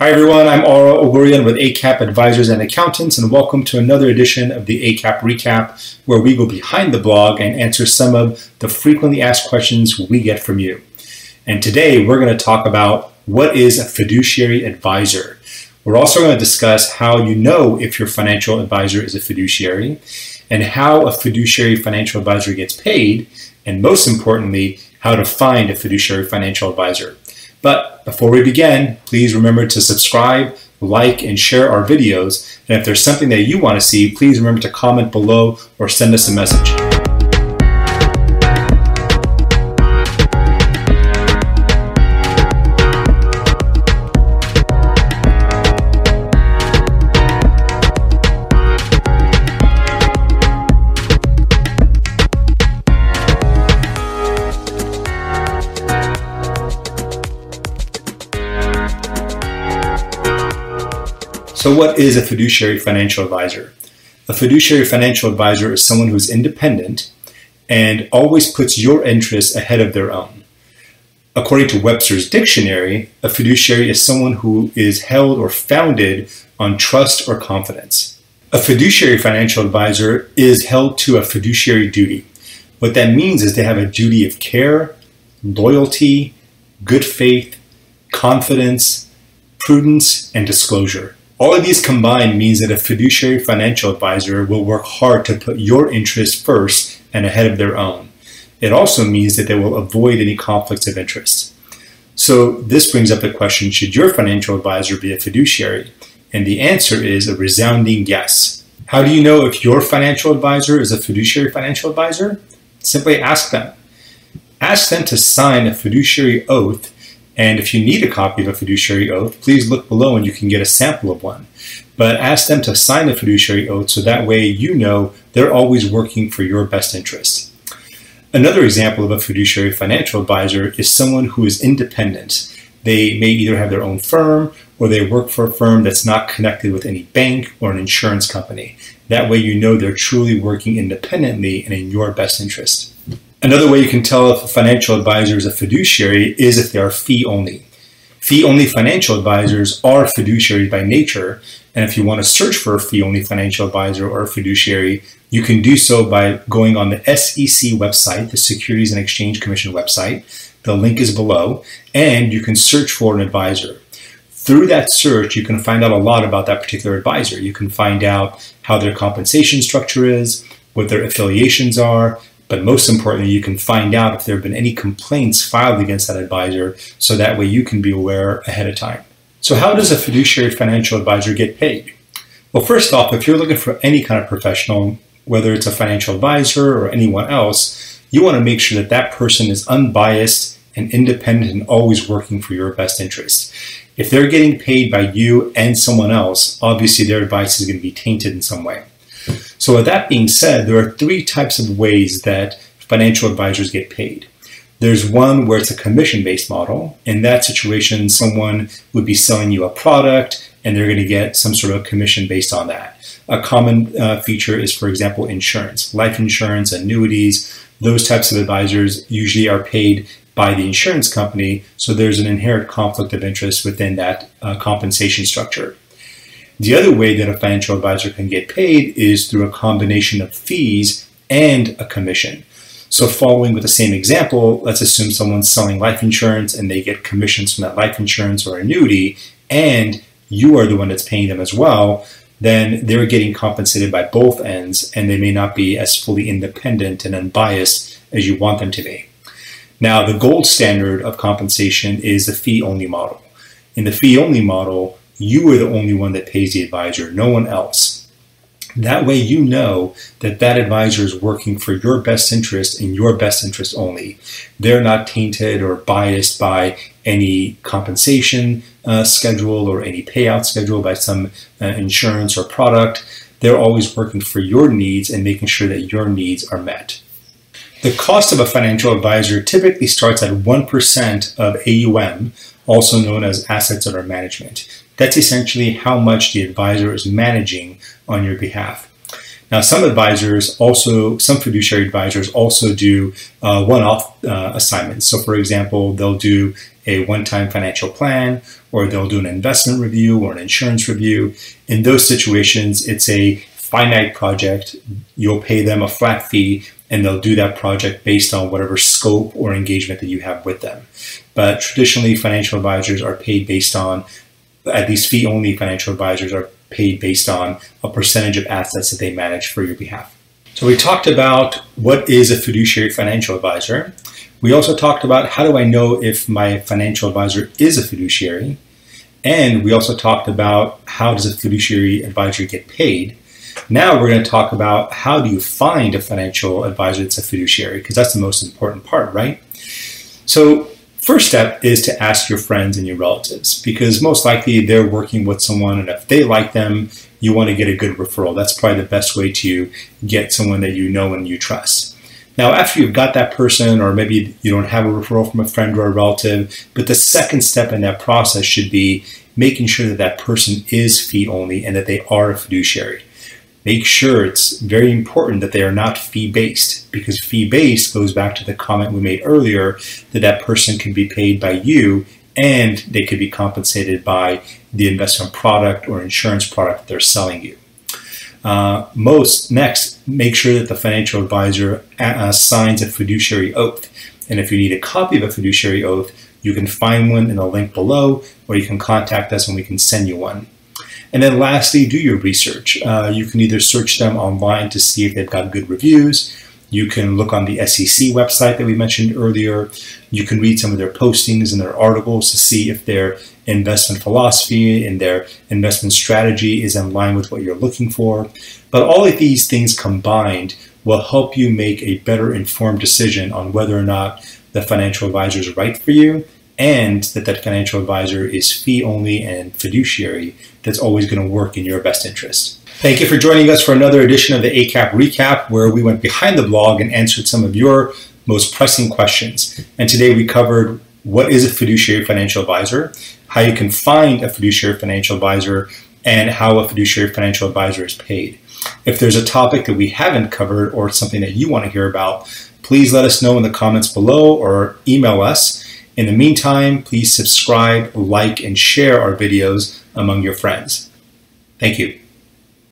Hi everyone, I'm Ara Oghoorian with ACAP Advisors and Accountants, and welcome to another edition of the ACAP Recap, where we go behind the blog and answer some of the frequently asked questions we get from you. And today we're going to talk about what is a fiduciary advisor. We're also going to discuss how you know if your financial advisor is a fiduciary, and how a fiduciary financial advisor gets paid, and most importantly, how to find a fiduciary financial advisor. But before we begin, please remember to subscribe, like, and share our videos. And if there's something that you want to see, please remember to comment below or send us a message. So, what is a fiduciary financial advisor? A fiduciary financial advisor is someone who is independent and always puts your interests ahead of their own. According to Webster's dictionary, a fiduciary is someone who is held or founded on trust or confidence. A fiduciary financial advisor is held to a fiduciary duty. What that means is they have a duty of care, loyalty, good faith, confidence, prudence, and disclosure. All of these combined means that a fiduciary financial advisor will work hard to put your interests first and ahead of their own. It also means that they will avoid any conflicts of interest. So, this brings up the question should your financial advisor be a fiduciary? And the answer is a resounding yes. How do you know if your financial advisor is a fiduciary financial advisor? Simply ask them. Ask them to sign a fiduciary oath and if you need a copy of a fiduciary oath, please look below and you can get a sample of one. But ask them to sign the fiduciary oath so that way you know they're always working for your best interest. Another example of a fiduciary financial advisor is someone who is independent. They may either have their own firm or they work for a firm that's not connected with any bank or an insurance company. That way you know they're truly working independently and in your best interest. Another way you can tell if a financial advisor is a fiduciary is if they are fee only. Fee only financial advisors are fiduciaries by nature, and if you want to search for a fee only financial advisor or a fiduciary, you can do so by going on the SEC website, the Securities and Exchange Commission website. The link is below, and you can search for an advisor. Through that search, you can find out a lot about that particular advisor. You can find out how their compensation structure is, what their affiliations are, but most importantly, you can find out if there have been any complaints filed against that advisor so that way you can be aware ahead of time. So, how does a fiduciary financial advisor get paid? Well, first off, if you're looking for any kind of professional, whether it's a financial advisor or anyone else, you want to make sure that that person is unbiased and independent and always working for your best interest. If they're getting paid by you and someone else, obviously their advice is going to be tainted in some way. So, with that being said, there are three types of ways that financial advisors get paid. There's one where it's a commission based model. In that situation, someone would be selling you a product and they're going to get some sort of commission based on that. A common uh, feature is, for example, insurance, life insurance, annuities. Those types of advisors usually are paid by the insurance company, so there's an inherent conflict of interest within that uh, compensation structure. The other way that a financial advisor can get paid is through a combination of fees and a commission. So, following with the same example, let's assume someone's selling life insurance and they get commissions from that life insurance or annuity, and you are the one that's paying them as well, then they're getting compensated by both ends and they may not be as fully independent and unbiased as you want them to be. Now, the gold standard of compensation is the fee only model. In the fee only model, you are the only one that pays the advisor, no one else. That way, you know that that advisor is working for your best interest and your best interest only. They're not tainted or biased by any compensation uh, schedule or any payout schedule by some uh, insurance or product. They're always working for your needs and making sure that your needs are met. The cost of a financial advisor typically starts at 1% of AUM, also known as assets under management. That's essentially how much the advisor is managing on your behalf. Now, some advisors also, some fiduciary advisors also do uh, one off uh, assignments. So, for example, they'll do a one time financial plan, or they'll do an investment review or an insurance review. In those situations, it's a finite project. You'll pay them a flat fee and they'll do that project based on whatever scope or engagement that you have with them. But traditionally, financial advisors are paid based on, at least fee only financial advisors are paid based on a percentage of assets that they manage for your behalf. So we talked about what is a fiduciary financial advisor. We also talked about how do I know if my financial advisor is a fiduciary. And we also talked about how does a fiduciary advisor get paid. Now we're going to talk about how do you find a financial advisor that's a fiduciary because that's the most important part, right? So First step is to ask your friends and your relatives because most likely they're working with someone, and if they like them, you want to get a good referral. That's probably the best way to get someone that you know and you trust. Now, after you've got that person, or maybe you don't have a referral from a friend or a relative, but the second step in that process should be making sure that that person is fee only and that they are a fiduciary make sure it's very important that they are not fee based because fee based goes back to the comment we made earlier that that person can be paid by you and they could be compensated by the investment product or insurance product they're selling you. Uh, most next, make sure that the financial advisor uh, signs a fiduciary oath. And if you need a copy of a fiduciary oath, you can find one in the link below, or you can contact us and we can send you one. And then lastly, do your research. Uh, you can either search them online to see if they've got good reviews. You can look on the SEC website that we mentioned earlier. You can read some of their postings and their articles to see if their investment philosophy and their investment strategy is in line with what you're looking for. But all of these things combined will help you make a better informed decision on whether or not the financial advisor is right for you and that that financial advisor is fee only and fiduciary that's always going to work in your best interest. Thank you for joining us for another edition of the ACAP Recap, where we went behind the blog and answered some of your most pressing questions. And today we covered what is a fiduciary financial advisor, how you can find a fiduciary financial advisor, and how a fiduciary financial advisor is paid. If there's a topic that we haven't covered or something that you want to hear about, please let us know in the comments below or email us. In the meantime, please subscribe, like, and share our videos among your friends. Thank you.